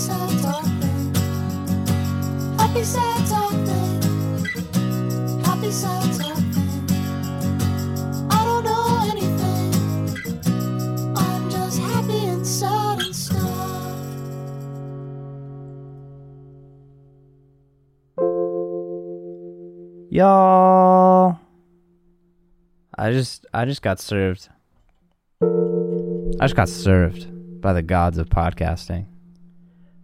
sad. Happy sad. Happy sad. I don't know anything. I'm just happy and stuff. Y'all. I just I just got served. I just got served by the gods of podcasting.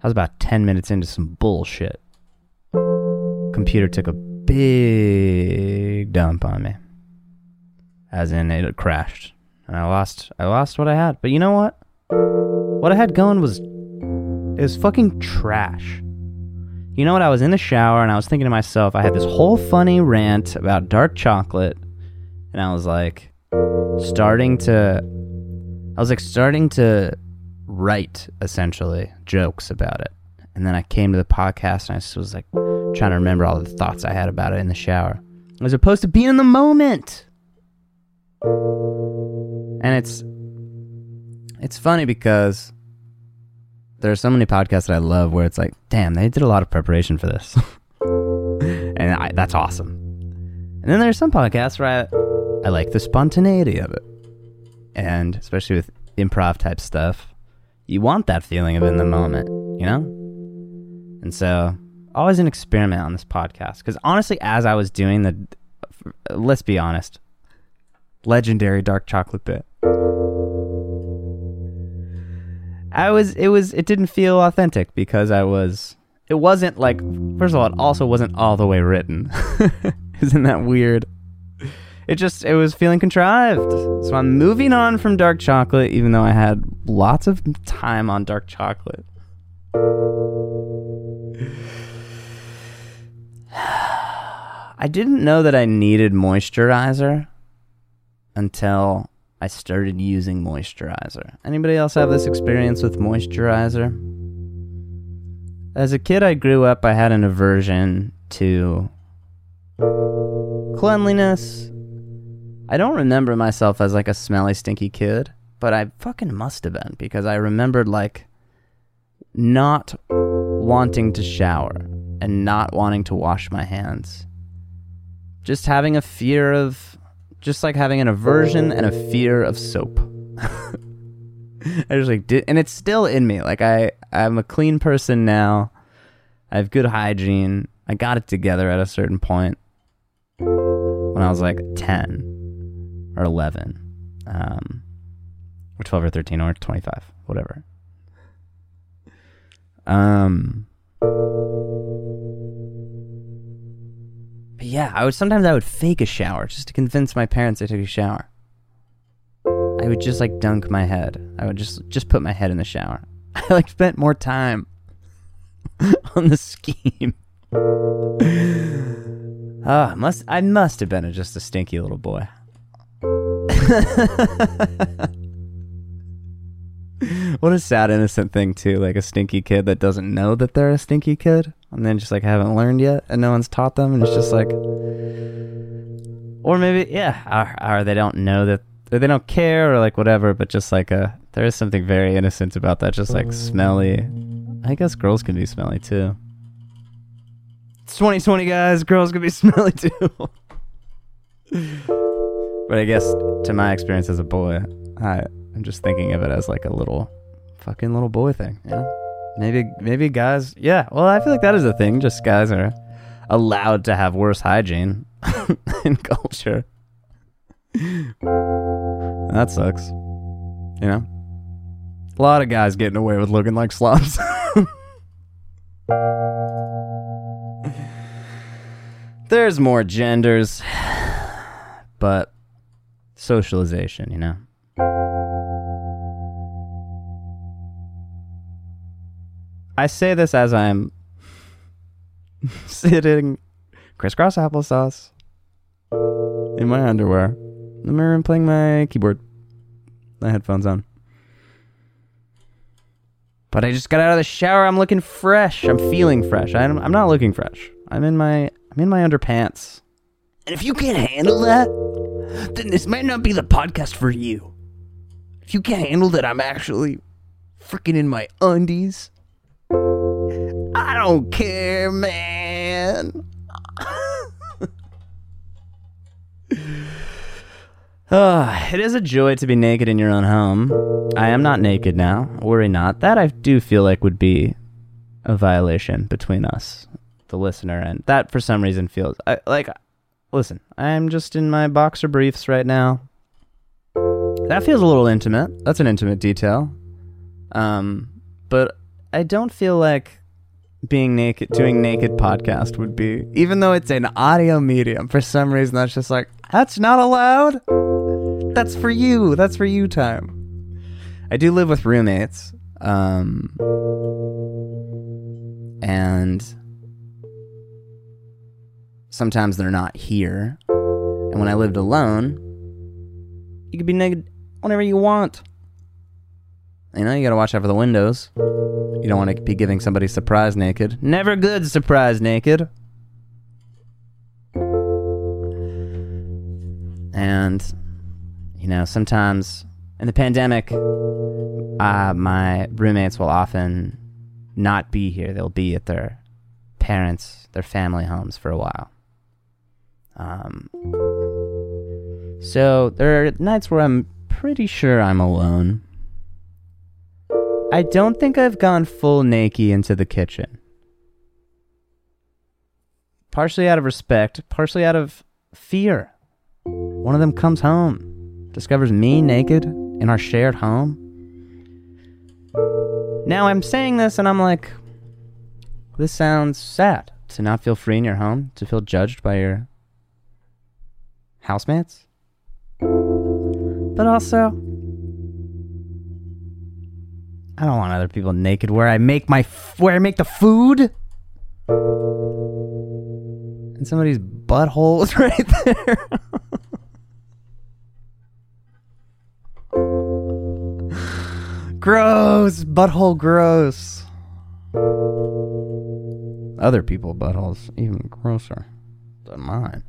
I was about 10 minutes into some bullshit. Computer took a big dump on me. As in it crashed. And I lost I lost what I had. But you know what? What I had going was it was fucking trash. You know what? I was in the shower and I was thinking to myself, I had this whole funny rant about dark chocolate, and I was like, starting to, I was like starting to write essentially jokes about it. And then I came to the podcast and I just was like trying to remember all the thoughts I had about it in the shower, as opposed to being in the moment. And it's, it's funny because there are so many podcasts that I love where it's like, damn, they did a lot of preparation for this. and I, that's awesome. And then there's some podcasts where I, I like the spontaneity of it. And especially with improv type stuff, you want that feeling of in the moment, you know? And so, always an experiment on this podcast. Because honestly, as I was doing the, let's be honest, legendary dark chocolate bit. I was it was it didn't feel authentic because I was it wasn't like first of all it also wasn't all the way written. Isn't that weird? It just it was feeling contrived. So I'm moving on from dark chocolate even though I had lots of time on dark chocolate. I didn't know that I needed moisturizer until I started using moisturizer. Anybody else have this experience with moisturizer? As a kid, I grew up, I had an aversion to cleanliness. I don't remember myself as like a smelly, stinky kid, but I fucking must have been because I remembered like not wanting to shower and not wanting to wash my hands. Just having a fear of just like having an aversion and a fear of soap. I just like did, and it's still in me. Like I, I'm a clean person now. I have good hygiene. I got it together at a certain point when I was like ten or eleven, um, or twelve or thirteen or twenty-five, whatever. Um. But yeah, I would sometimes I would fake a shower just to convince my parents I took a shower. I would just like dunk my head. I would just just put my head in the shower. I like spent more time on the scheme. Ah, must I must have been a, just a stinky little boy. what a sad innocent thing too, like a stinky kid that doesn't know that they're a stinky kid and then just like haven't learned yet and no one's taught them and it's just like or maybe yeah or, or they don't know that they don't care or like whatever but just like a there is something very innocent about that just like smelly. I guess girls can be smelly too. It's 2020 guys. Girls can be smelly too but i guess to my experience as a boy i i'm just thinking of it as like a little fucking little boy thing you know Maybe maybe guys yeah, well I feel like that is a thing. Just guys are allowed to have worse hygiene in culture. that sucks. You know? A lot of guys getting away with looking like slobs. There's more genders, but socialization, you know? I say this as I'm sitting crisscross applesauce in my underwear, in the mirror, and playing my keyboard. My headphones on. But I just got out of the shower. I'm looking fresh. I'm feeling fresh. I'm, I'm not looking fresh. I'm in my I'm in my underpants. And if you can't handle that, then this might not be the podcast for you. If you can't handle that, I'm actually freaking in my undies. I don't care, man. Ah, it is a joy to be naked in your own home. I am not naked now. Worry not. That I do feel like would be a violation between us, the listener, and that for some reason feels I, like. Listen, I'm just in my boxer briefs right now. That feels a little intimate. That's an intimate detail. Um, but I don't feel like being naked, doing naked podcast would be, even though it's an audio medium. For some reason, that's just like that's not allowed. That's for you. That's for you time. I do live with roommates. Um, and sometimes they're not here. And when I lived alone, you could be naked whenever you want. You know, you gotta watch out for the windows. You don't want to be giving somebody surprise naked. Never good surprise naked. And, you know, sometimes in the pandemic, uh, my roommates will often not be here. They'll be at their parents, their family homes for a while. Um, so there are nights where I'm pretty sure I'm alone. I don't think I've gone full naked into the kitchen. Partially out of respect, partially out of fear. One of them comes home, discovers me naked in our shared home. Now I'm saying this and I'm like, this sounds sad to not feel free in your home, to feel judged by your housemates. But also, I don't want other people naked where I make my f- where I make the food. And somebody's butthole is right there. gross, butthole gross. Other people buttholes even grosser than mine.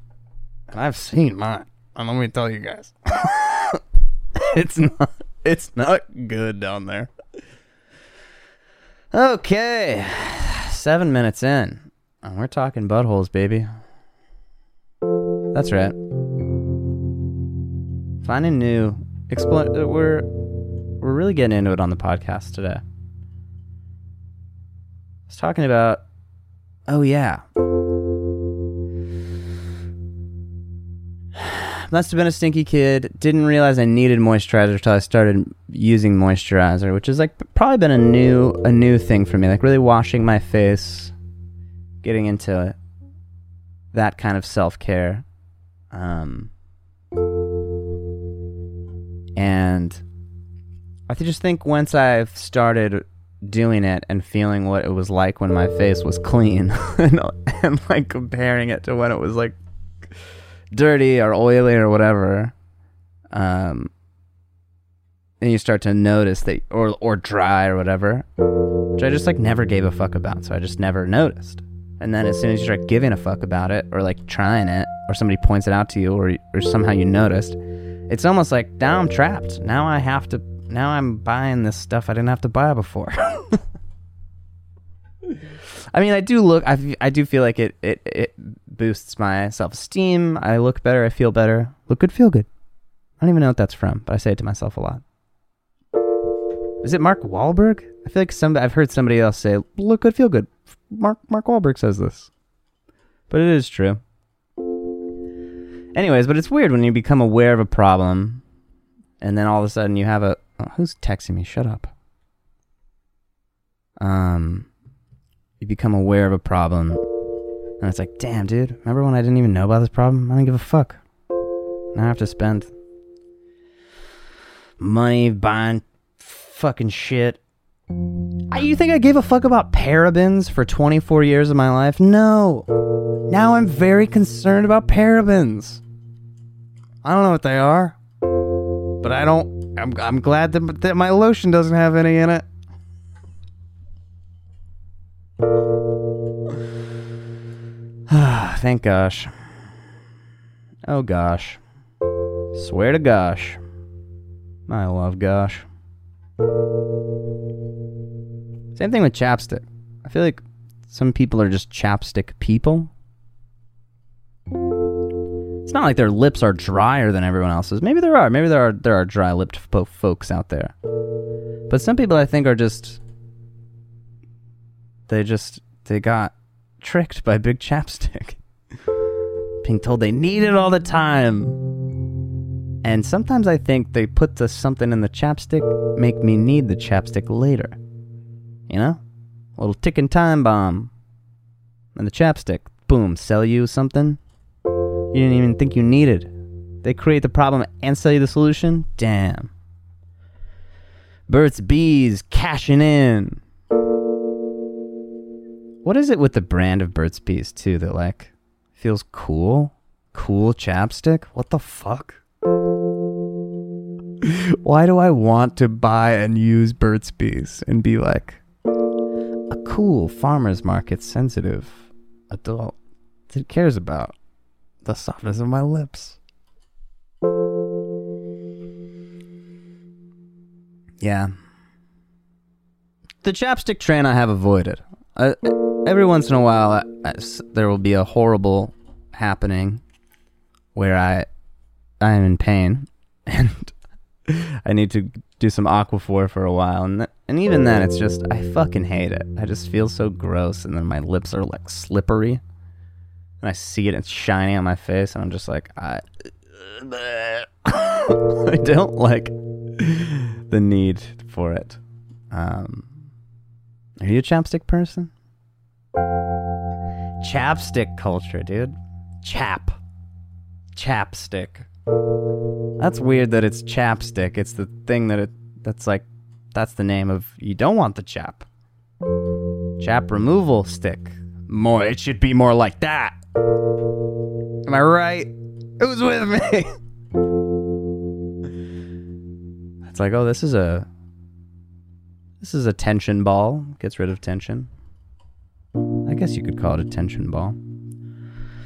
And I've seen mine. And let me tell you guys. it's not it's not good down there. Okay. Seven minutes in. And we're talking buttholes, baby. That's right. Finding new explore uh, we're we're really getting into it on the podcast today. I was talking about oh yeah. Must have been a stinky kid. Didn't realize I needed moisturizer until I started using moisturizer, which has like probably been a new a new thing for me. Like really washing my face, getting into it, that kind of self care. Um, and I just think once I've started doing it and feeling what it was like when my face was clean and, and like comparing it to when it was like dirty or oily or whatever um and you start to notice that or or dry or whatever which i just like never gave a fuck about so i just never noticed and then as soon as you start giving a fuck about it or like trying it or somebody points it out to you or or somehow you noticed it's almost like now i'm trapped now i have to now i'm buying this stuff i didn't have to buy before I mean, I do look. I, I do feel like it, it it boosts my self esteem. I look better. I feel better. Look good, feel good. I don't even know what that's from, but I say it to myself a lot. Is it Mark Wahlberg? I feel like some. I've heard somebody else say, "Look good, feel good." Mark Mark Wahlberg says this, but it is true. Anyways, but it's weird when you become aware of a problem, and then all of a sudden you have a. Oh, who's texting me? Shut up. Um, you become aware of a problem, and it's like, damn, dude, remember when I didn't even know about this problem? I didn't give a fuck. Now I have to spend money buying fucking shit. I, you think I gave a fuck about parabens for 24 years of my life? No. Now I'm very concerned about parabens. I don't know what they are, but I don't. I'm, I'm glad that, that my lotion doesn't have any in it. Thank gosh. Oh gosh. Swear to gosh. I love gosh. Same thing with chapstick. I feel like some people are just chapstick people. It's not like their lips are drier than everyone else's. Maybe there are. Maybe there are there are dry-lipped fo- folks out there. But some people I think are just they just they got tricked by big chapstick. Being told they need it all the time. And sometimes I think they put the something in the chapstick make me need the chapstick later. You know? A little ticking time bomb. And the chapstick, boom, sell you something you didn't even think you needed. They create the problem and sell you the solution? Damn. Burt's Bees cashing in. What is it with the brand of Burt's Bees too that like feels cool? Cool chapstick? What the fuck? Why do I want to buy and use Burt's Bees and be like a cool farmer's market sensitive adult that cares about the softness of my lips? Yeah. The chapstick train I have avoided. Uh, every once in a while, I, I there will be a horrible happening where I I am in pain and I need to do some aquaphor for a while, and th- and even then, it's just I fucking hate it. I just feel so gross, and then my lips are like slippery, and I see it, it's shiny on my face, and I'm just like I I don't like the need for it. Um, are you a chapstick person? Chapstick culture, dude. Chap. Chapstick. That's weird that it's chapstick. It's the thing that it that's like that's the name of you don't want the chap. Chap removal stick. More it should be more like that. Am I right? Who's with me? It's like, oh, this is a this is a tension ball. Gets rid of tension. I guess you could call it a tension ball.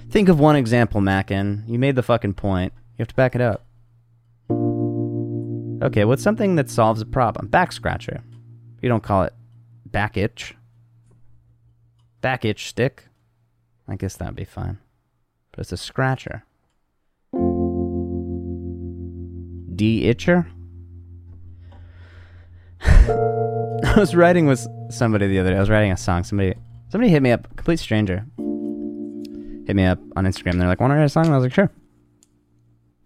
Think of one example, Mackin. You made the fucking point. You have to back it up. Okay, what's something that solves a problem? Back scratcher. You don't call it back itch. Back itch stick. I guess that'd be fine. But it's a scratcher. D itcher? I was writing with somebody the other day. I was writing a song. Somebody somebody hit me up, complete stranger. Hit me up on Instagram. They're like, "Want to write a song?" And I was like, "Sure."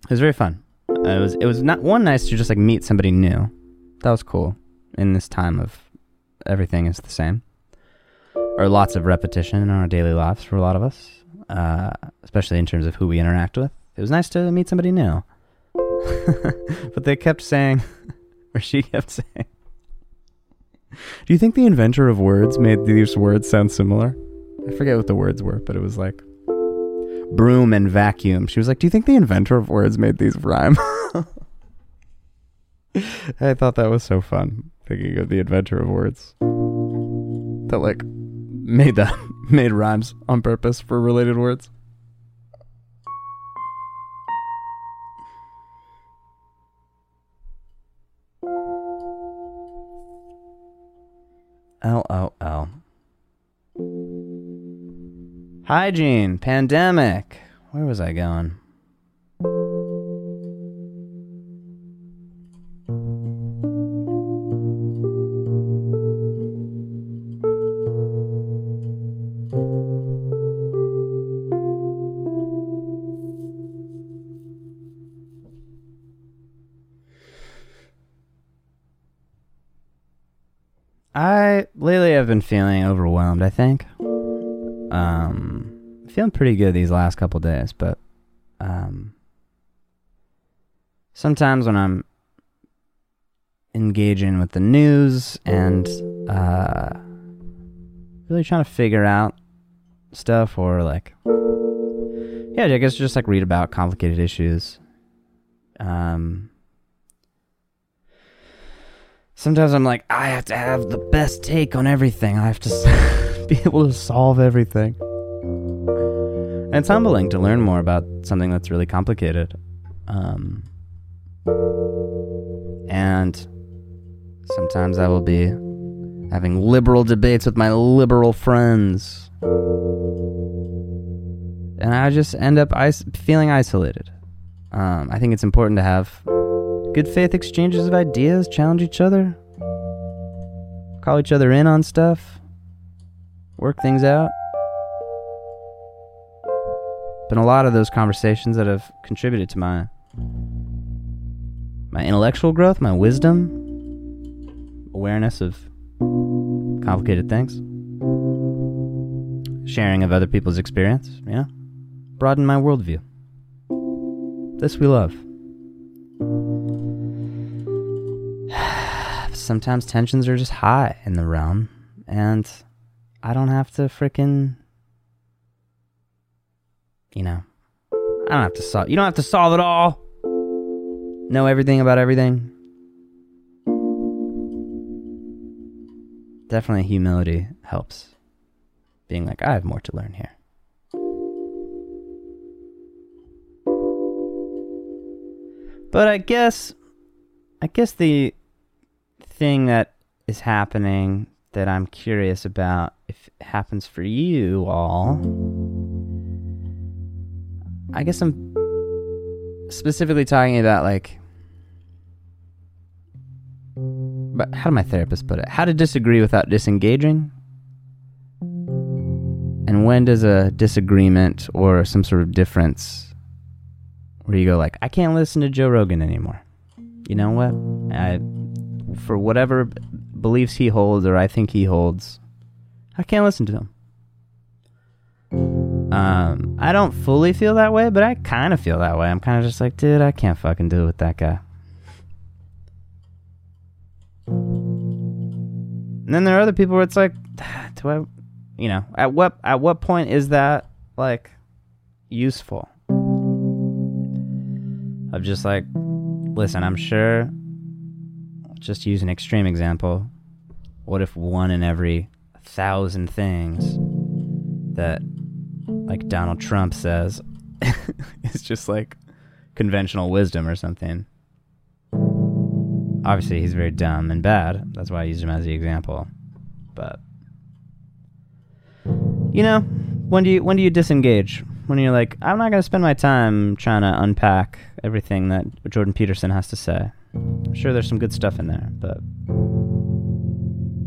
It was very fun. It was it was not one nice to just like meet somebody new. That was cool. In this time of everything is the same, or lots of repetition in our daily lives for a lot of us, uh, especially in terms of who we interact with. It was nice to meet somebody new. but they kept saying, or she kept saying, "Do you think the inventor of words made these words sound similar?" I forget what the words were, but it was like broom and vacuum. She was like, "Do you think the inventor of words made these rhyme?" I thought that was so fun thinking of the inventor of words that like made that made rhymes on purpose for related words. LOL. Hygiene, pandemic. Where was I going? I lately I've been feeling overwhelmed, I think. Um feeling pretty good these last couple days, but um sometimes when I'm engaging with the news and uh really trying to figure out stuff or like yeah, I guess just like read about complicated issues. Um sometimes I'm like, I have to have the best take on everything. I have to be able to solve everything. And it's humbling to learn more about something that's really complicated. Um, and sometimes I will be having liberal debates with my liberal friends. And I just end up is- feeling isolated. Um, I think it's important to have good faith exchanges of ideas, challenge each other, call each other in on stuff, work things out. Been a lot of those conversations that have contributed to my my intellectual growth, my wisdom, awareness of complicated things, sharing of other people's experience, you know, broaden my worldview. This we love. Sometimes tensions are just high in the realm, and I don't have to frickin' you know, I don't have to solve. You don't have to solve it all. Know everything about everything. Definitely, humility helps. Being like, I have more to learn here. But I guess, I guess the thing that is happening that I'm curious about if it happens for you all I guess I'm specifically talking about like but how did my therapist put it? How to disagree without disengaging? And when does a disagreement or some sort of difference where you go like, I can't listen to Joe Rogan anymore. You know what? I for whatever beliefs he holds or I think he holds, I can't listen to him. Um, I don't fully feel that way, but I kind of feel that way. I'm kind of just like, dude, I can't fucking do it with that guy. And then there are other people where it's like, do I, you know, at what at what point is that like useful? Of just like, listen, I'm sure. Just use an extreme example. What if one in every thousand things that like Donald Trump says is just like conventional wisdom or something. Obviously, he's very dumb and bad. That's why I used him as the example. But you know, when do you when do you disengage? When you're like, I'm not gonna spend my time trying to unpack everything that Jordan Peterson has to say. I'm sure there's some good stuff in there, but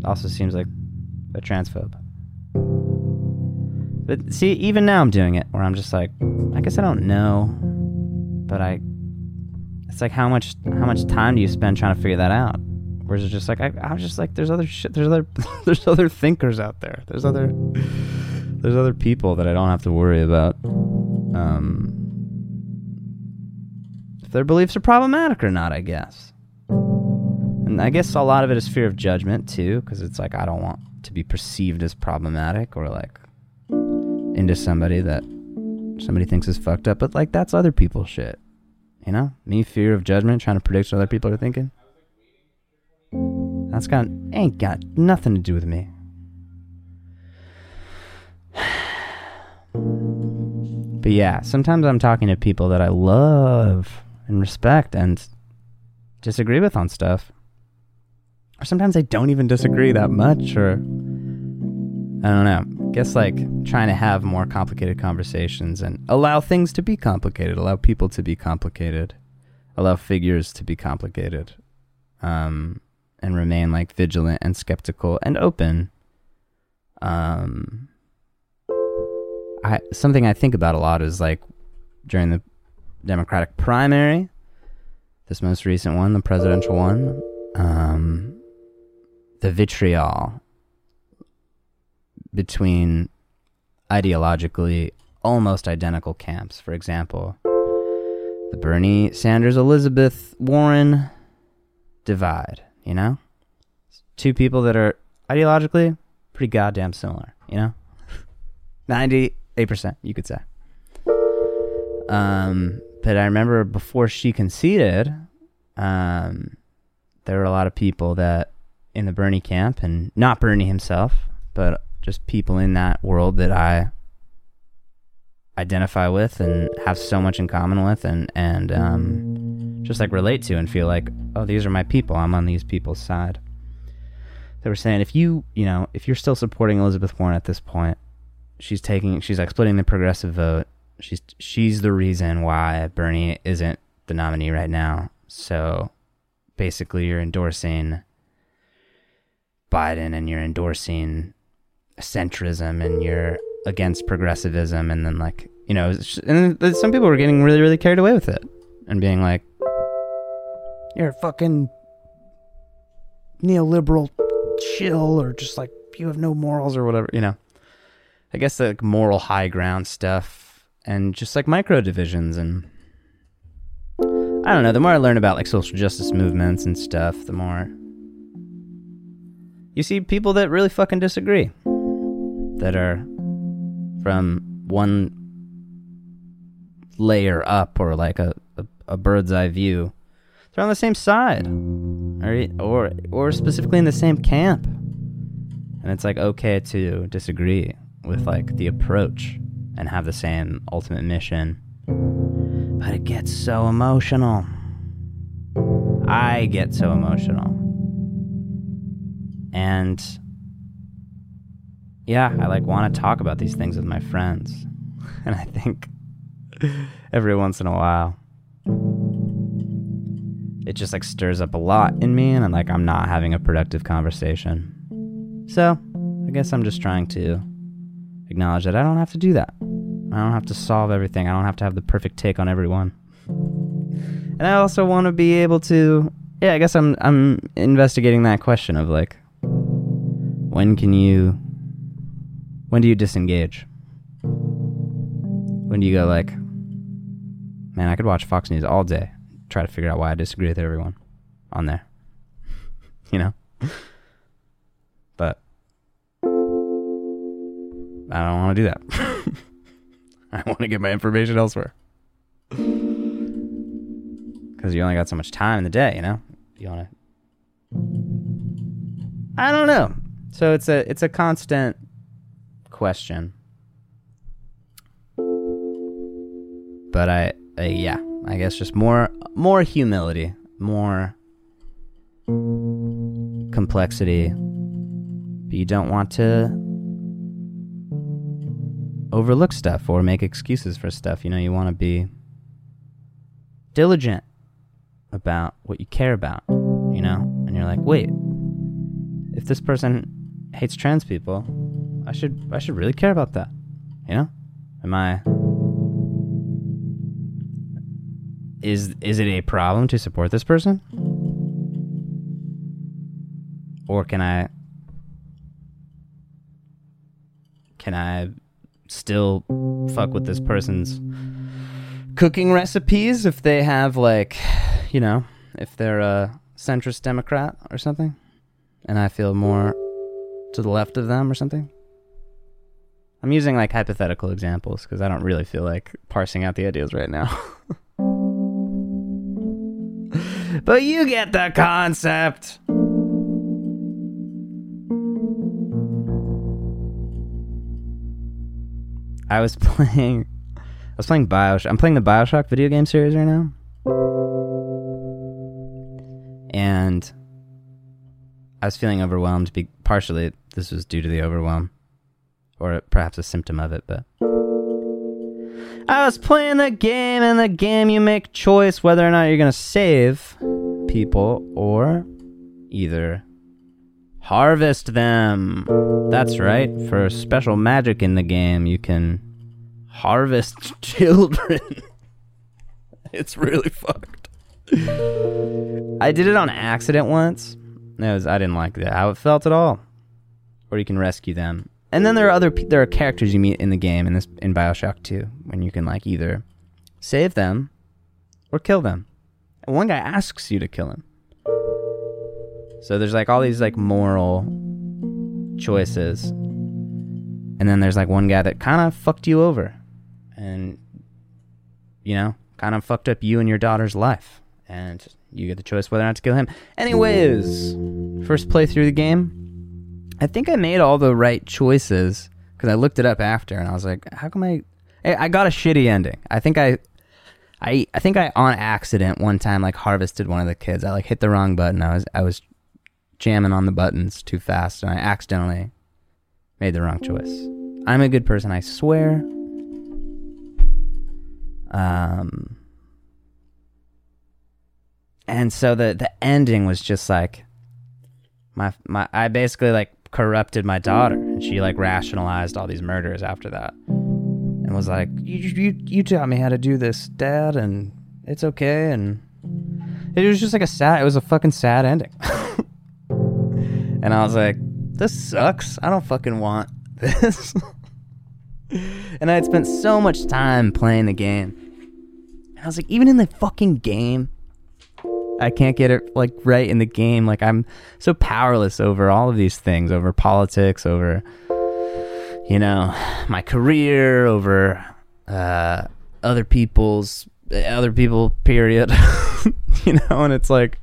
also seems like a transphobe. But see, even now I'm doing it where I'm just like, I guess I don't know, but I. It's like how much how much time do you spend trying to figure that out? Whereas it's just like I, I'm just like there's other shit, there's other there's other thinkers out there. There's other there's other people that I don't have to worry about. Um, if their beliefs are problematic or not, I guess. And I guess a lot of it is fear of judgment too, because it's like I don't want to be perceived as problematic or like into somebody that somebody thinks is fucked up, but like that's other people's shit. You know? Me fear of judgment, trying to predict what other people are thinking. That's got ain't got nothing to do with me. But yeah, sometimes I'm talking to people that I love and respect and disagree with on stuff. Or sometimes I don't even disagree that much or I don't know. Guess like trying to have more complicated conversations and allow things to be complicated, allow people to be complicated, allow figures to be complicated, um, and remain like vigilant and skeptical and open. Um, I something I think about a lot is like during the Democratic primary, this most recent one, the presidential one, um, the vitriol between ideologically almost identical camps. For example, the Bernie Sanders Elizabeth Warren divide, you know? Two people that are ideologically pretty goddamn similar, you know? 98%, you could say. Um, but I remember before she conceded, um, there were a lot of people that in the Bernie camp, and not Bernie himself, but just people in that world that I identify with and have so much in common with and and um, just like relate to and feel like oh these are my people I'm on these people's side. They were saying if you you know if you're still supporting Elizabeth Warren at this point, she's taking she's like splitting the progressive vote. She's she's the reason why Bernie isn't the nominee right now. So basically, you're endorsing Biden and you're endorsing centrism and you're against progressivism and then like you know and some people were getting really really carried away with it and being like you're a fucking neoliberal chill or just like you have no morals or whatever you know? I guess the like, moral high ground stuff and just like micro divisions and i don't know the more i learn about like social justice movements and stuff the more you see people that really fucking disagree. That are from one layer up or like a, a, a bird's eye view. They're on the same side. Or, or or specifically in the same camp. And it's like okay to disagree with like the approach and have the same ultimate mission. But it gets so emotional. I get so emotional and yeah i like want to talk about these things with my friends and i think every once in a while it just like stirs up a lot in me and I'm like I'm not having a productive conversation. So, I guess I'm just trying to acknowledge that I don't have to do that. I don't have to solve everything. I don't have to have the perfect take on everyone. And I also want to be able to yeah, I guess I'm I'm investigating that question of like when can you when do you disengage? When do you go like man, I could watch Fox News all day try to figure out why I disagree with everyone on there. you know? But I don't want to do that. I want to get my information elsewhere. Because you only got so much time in the day, you know? You want to. I don't know. So it's a it's a constant question. But I, uh, yeah, I guess just more more humility, more complexity. But you don't want to overlook stuff or make excuses for stuff. You know, you want to be diligent about what you care about, you know? And you're like, "Wait, if this person hates trans people, I should I should really care about that." You know? Am I is is it a problem to support this person? Or can I can I still fuck with this person's cooking recipes if they have like, you know, if they're a centrist democrat or something and I feel more to the left of them or something? I'm using like hypothetical examples because I don't really feel like parsing out the ideas right now. but you get the concept. I was playing I was playing BioShock. I'm playing the BioShock video game series right now. And I was feeling overwhelmed. Be- partially, this was due to the overwhelm, or perhaps a symptom of it. But I was playing the game, and the game you make choice whether or not you're gonna save people or either harvest them. That's right. For special magic in the game, you can harvest children. it's really fucked. I did it on accident once. It was I didn't like that how it felt at all. Or you can rescue them. And then there are other there are characters you meet in the game in this in BioShock 2 when you can like either save them or kill them. And one guy asks you to kill him. So there's like all these like moral choices. And then there's like one guy that kind of fucked you over. And you know, kind of fucked up you and your daughter's life. And you get the choice whether or not to kill him. Anyways, first playthrough of the game, I think I made all the right choices because I looked it up after and I was like, how come I? I I got a shitty ending. I think I, I I think I on accident one time like harvested one of the kids. I like hit the wrong button. I was I was jamming on the buttons too fast and I accidentally made the wrong choice. I'm a good person, I swear. Um and so the the ending was just like my my I basically like corrupted my daughter. And she like rationalized all these murders after that. And was like you you you taught me how to do this dad and it's okay. And it was just like a sad it was a fucking sad ending. And i was like this sucks. I don't fucking want this. And i had spent so much time playing the game. And i was like even in the fucking game i can't get it like right in the game. Like i'm so powerless over all of these things over politics over you know my career over uh other people's other people period. You know and it's like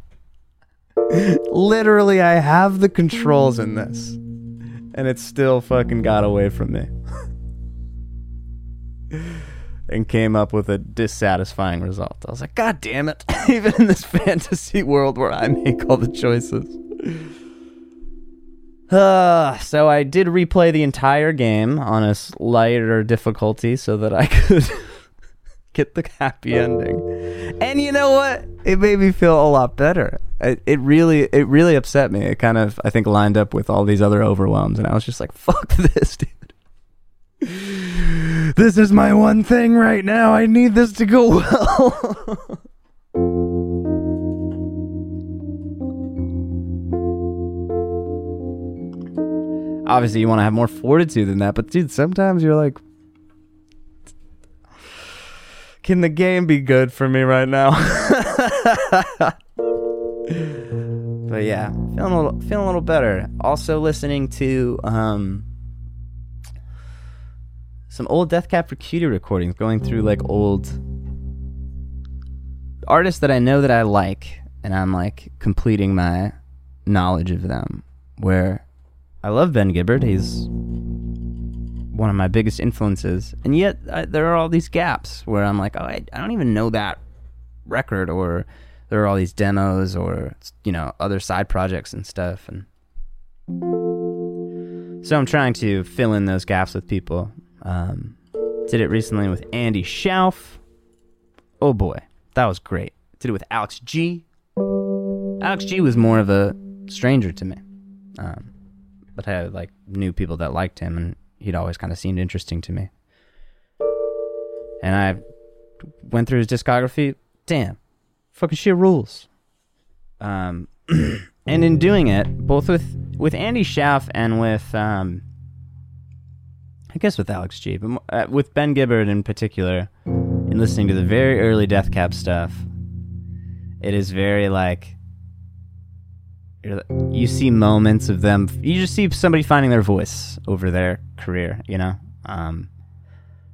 literally i have the controls in this and it still fucking got away from me and came up with a dissatisfying result i was like god damn it even in this fantasy world where i make all the choices uh, so i did replay the entire game on a lighter difficulty so that i could get the happy ending. And you know what? It made me feel a lot better. It, it really, it really upset me. It kind of, I think, lined up with all these other overwhelms, and I was just like, "Fuck this, dude! This is my one thing right now. I need this to go well." Obviously, you want to have more fortitude than that, but dude, sometimes you're like, can the game be good for me right now? but yeah, feeling a little feeling a little better. Also listening to um some old Death Cab for Cutie recordings, going through like old artists that I know that I like, and I'm like completing my knowledge of them. Where I love Ben Gibbard, he's one of my biggest influences, and yet I, there are all these gaps where I'm like, oh, I, I don't even know that record, or there are all these demos, or you know, other side projects and stuff, and so I'm trying to fill in those gaps with people. Um, did it recently with Andy Shauf. Oh boy, that was great. Did it with Alex G. Alex G was more of a stranger to me, um, but I like knew people that liked him, and he'd always kind of seemed interesting to me. And I went through his discography. Damn, fucking shit rules. Um, and in doing it, both with with Andy Shauf and with um, I guess with Alex G, but uh, with Ben Gibbard in particular, in listening to the very early Death Cab stuff, it is very like you see moments of them. You just see somebody finding their voice over their career, you know. Um,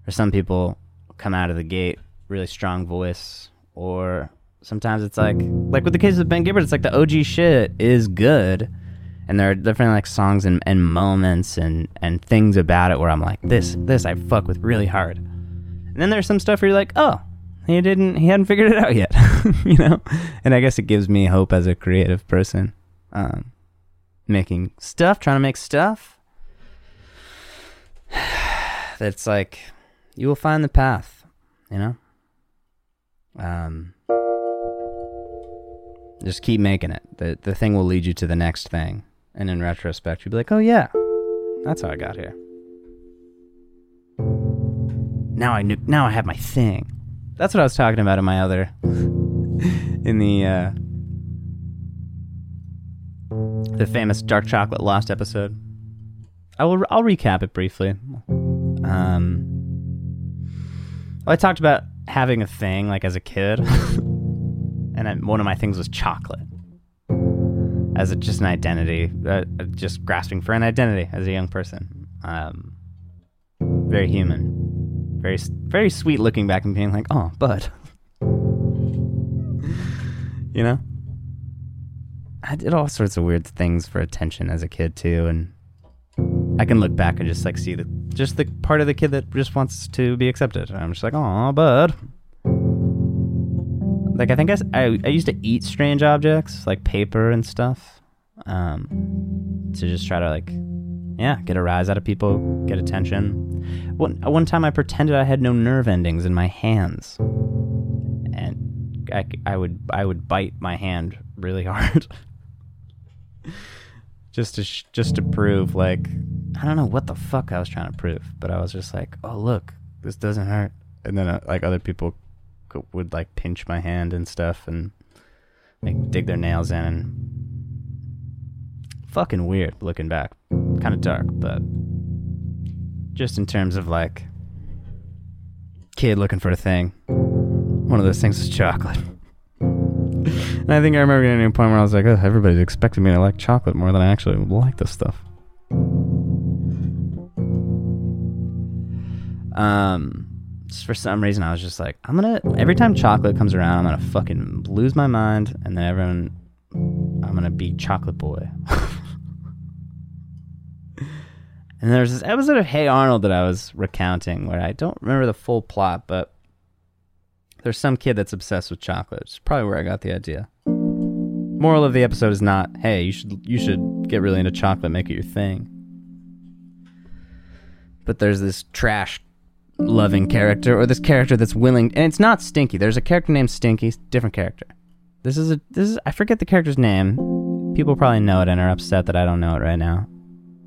or some people come out of the gate really strong voice, or sometimes it's like like with the case of Ben Gibbard, it's like the OG shit is good, and there are different like songs and, and moments and and things about it where I'm like this this I fuck with really hard, and then there's some stuff where you're like oh he didn't he hadn't figured it out yet, you know, and I guess it gives me hope as a creative person um, making stuff, trying to make stuff. That's like you will find the path, you know. Um, just keep making it. the The thing will lead you to the next thing, and in retrospect, you'd be like, "Oh yeah, that's how I got here." Now I knew. Now I have my thing. That's what I was talking about in my other, in the uh, the famous dark chocolate lost episode. I will. I'll recap it briefly. Um, well, I talked about having a thing like as a kid, and I, one of my things was chocolate as a, just an identity, uh, just grasping for an identity as a young person. Um, very human, very very sweet looking back and being like, oh, bud, you know. I did all sorts of weird things for attention as a kid too, and I can look back and just like see the just the part of the kid that just wants to be accepted. And I'm just like, oh, bud. Like I think I, I, I used to eat strange objects like paper and stuff. um, to just try to like, yeah, get a rise out of people, get attention. One one time, I pretended I had no nerve endings in my hands, and I, I would I would bite my hand really hard, just to sh- just to prove like I don't know what the fuck I was trying to prove, but I was just like, oh look, this doesn't hurt, and then uh, like other people would like pinch my hand and stuff and like dig their nails in and fucking weird looking back. Kind of dark, but just in terms of like kid looking for a thing. One of those things is chocolate. and I think I remember getting to a point where I was like, oh, everybody's expecting me to like chocolate more than I actually like this stuff. Um, for some reason, I was just like, I'm gonna. Every time chocolate comes around, I'm gonna fucking lose my mind, and then everyone, I'm gonna be chocolate boy. and there's this episode of Hey Arnold that I was recounting where I don't remember the full plot, but there's some kid that's obsessed with chocolate. It's probably where I got the idea. Moral of the episode is not, hey, you should you should get really into chocolate, make it your thing. But there's this trash loving character or this character that's willing and it's not Stinky. There's a character named Stinky, different character. This is a this is I forget the character's name. People probably know it and are upset that I don't know it right now.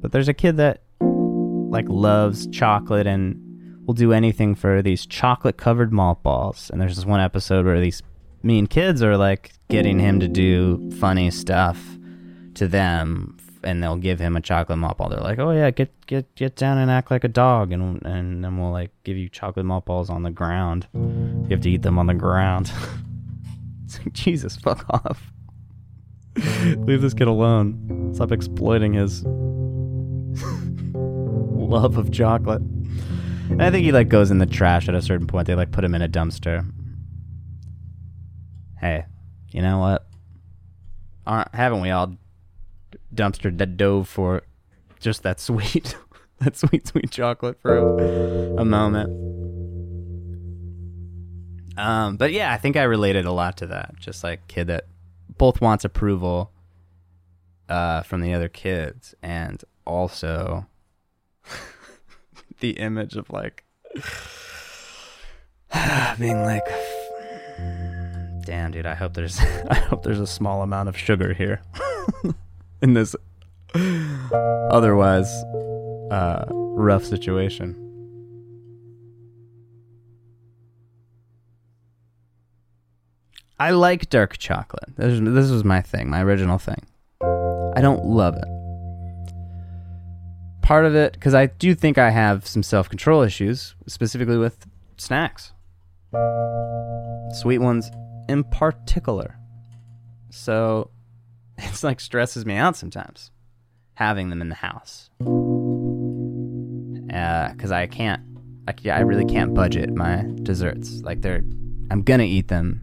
But there's a kid that like loves chocolate and will do anything for these chocolate covered malt balls. And there's this one episode where these mean kids are like getting him to do funny stuff to them and they'll give him a chocolate malt ball. They're like, "Oh yeah, get get get down and act like a dog, and and then we'll like give you chocolate malt balls on the ground. You have to eat them on the ground." it's like Jesus, fuck off. Leave this kid alone. Stop exploiting his love of chocolate. And I think he like goes in the trash at a certain point. They like put him in a dumpster. Hey, you know what? Aren't, haven't we all dumpster that dove for just that sweet, that sweet, sweet chocolate for a, a moment. Um, but yeah, I think I related a lot to that. Just like kid that both wants approval uh, from the other kids, and also the image of like being like, damn, dude. I hope there's, I hope there's a small amount of sugar here in this otherwise uh, rough situation. I like dark chocolate. This, this was my thing, my original thing. I don't love it. Part of it, because I do think I have some self control issues, specifically with snacks. Sweet ones in particular. So it's like stresses me out sometimes having them in the house. Because uh, I can't I, I really can't budget my desserts. Like they're I'm gonna eat them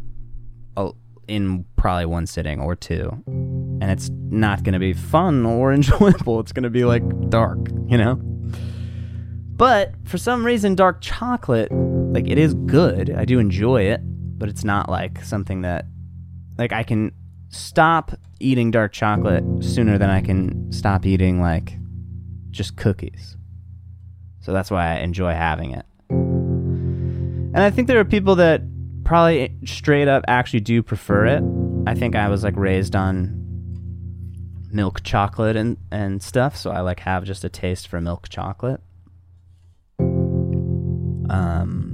in probably one sitting or two and it's not gonna be fun or enjoyable. It's gonna be like dark you know? But for some reason dark chocolate like it is good. I do enjoy it but it's not like something that like I can stop eating dark chocolate sooner than I can stop eating like just cookies. So that's why I enjoy having it. And I think there are people that probably straight up actually do prefer it. I think I was like raised on milk chocolate and, and stuff, so I like have just a taste for milk chocolate. Um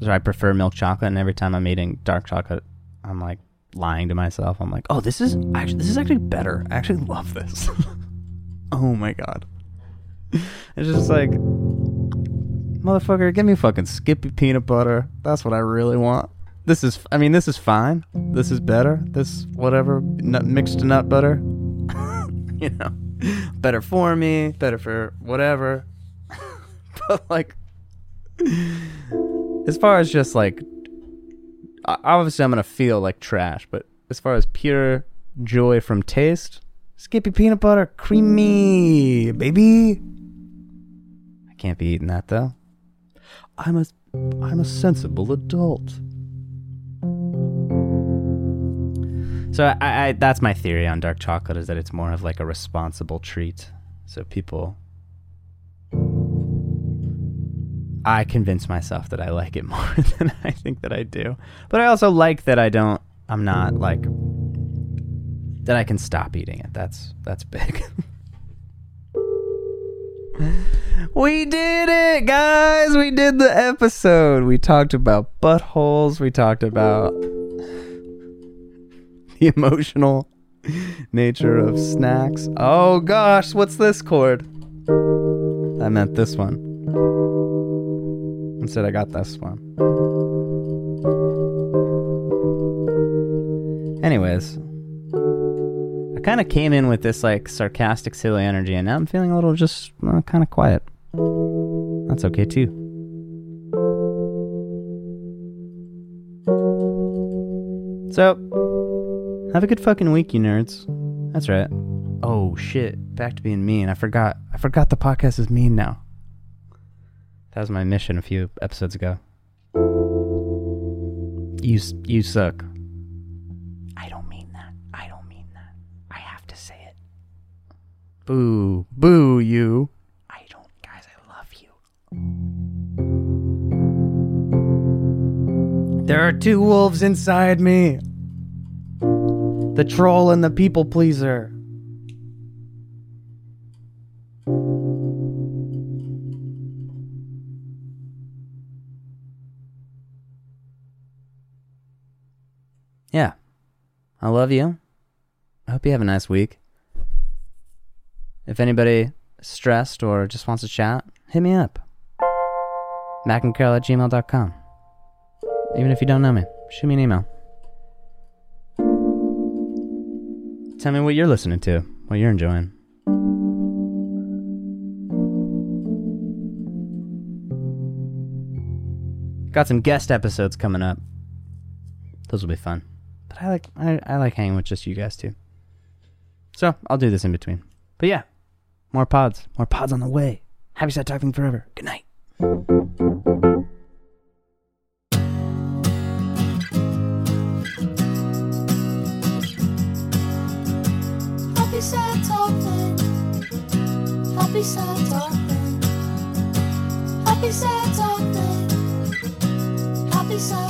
so I prefer milk chocolate and every time I'm eating dark chocolate I'm like lying to myself. I'm like, oh, this is actually this is actually better. I actually love this. oh my god. It's just like, motherfucker, give me fucking Skippy peanut butter. That's what I really want. This is, I mean, this is fine. This is better. This whatever nut mixed nut butter. you know, better for me. Better for whatever. but like, as far as just like obviously I'm gonna feel like trash, but as far as pure joy from taste, Skippy peanut butter, creamy, baby. I can't be eating that though. I'm a I'm a sensible adult. So I, I that's my theory on dark chocolate is that it's more of like a responsible treat. So people I convince myself that I like it more than I think that I do. But I also like that I don't I'm not like that I can stop eating it. That's that's big. we did it, guys. We did the episode. We talked about buttholes. We talked about the emotional nature of snacks. Oh gosh, what's this chord? I meant this one. Instead, I got this one. Anyways, I kind of came in with this like sarcastic, silly energy, and now I'm feeling a little just uh, kind of quiet. That's okay too. So, have a good fucking week, you nerds. That's right. Oh shit! Back to being mean. I forgot. I forgot the podcast is mean now. That was my mission a few episodes ago. You you suck. I don't mean that. I don't mean that. I have to say it. Boo, boo, you. I don't, guys. I love you. There are two wolves inside me. The troll and the people pleaser. Yeah. I love you. I hope you have a nice week. If anybody stressed or just wants to chat, hit me up. macandcarol at gmail.com. Even if you don't know me, shoot me an email. Tell me what you're listening to, what you're enjoying. Got some guest episodes coming up. Those will be fun. But I like I, I like hanging with just you guys too. So I'll do this in between. But yeah, more pods, more pods on the way. Happy sad Talking Forever. Good night. Happy sad Talking. Happy sad Talking. Happy sad Talking. Happy sad.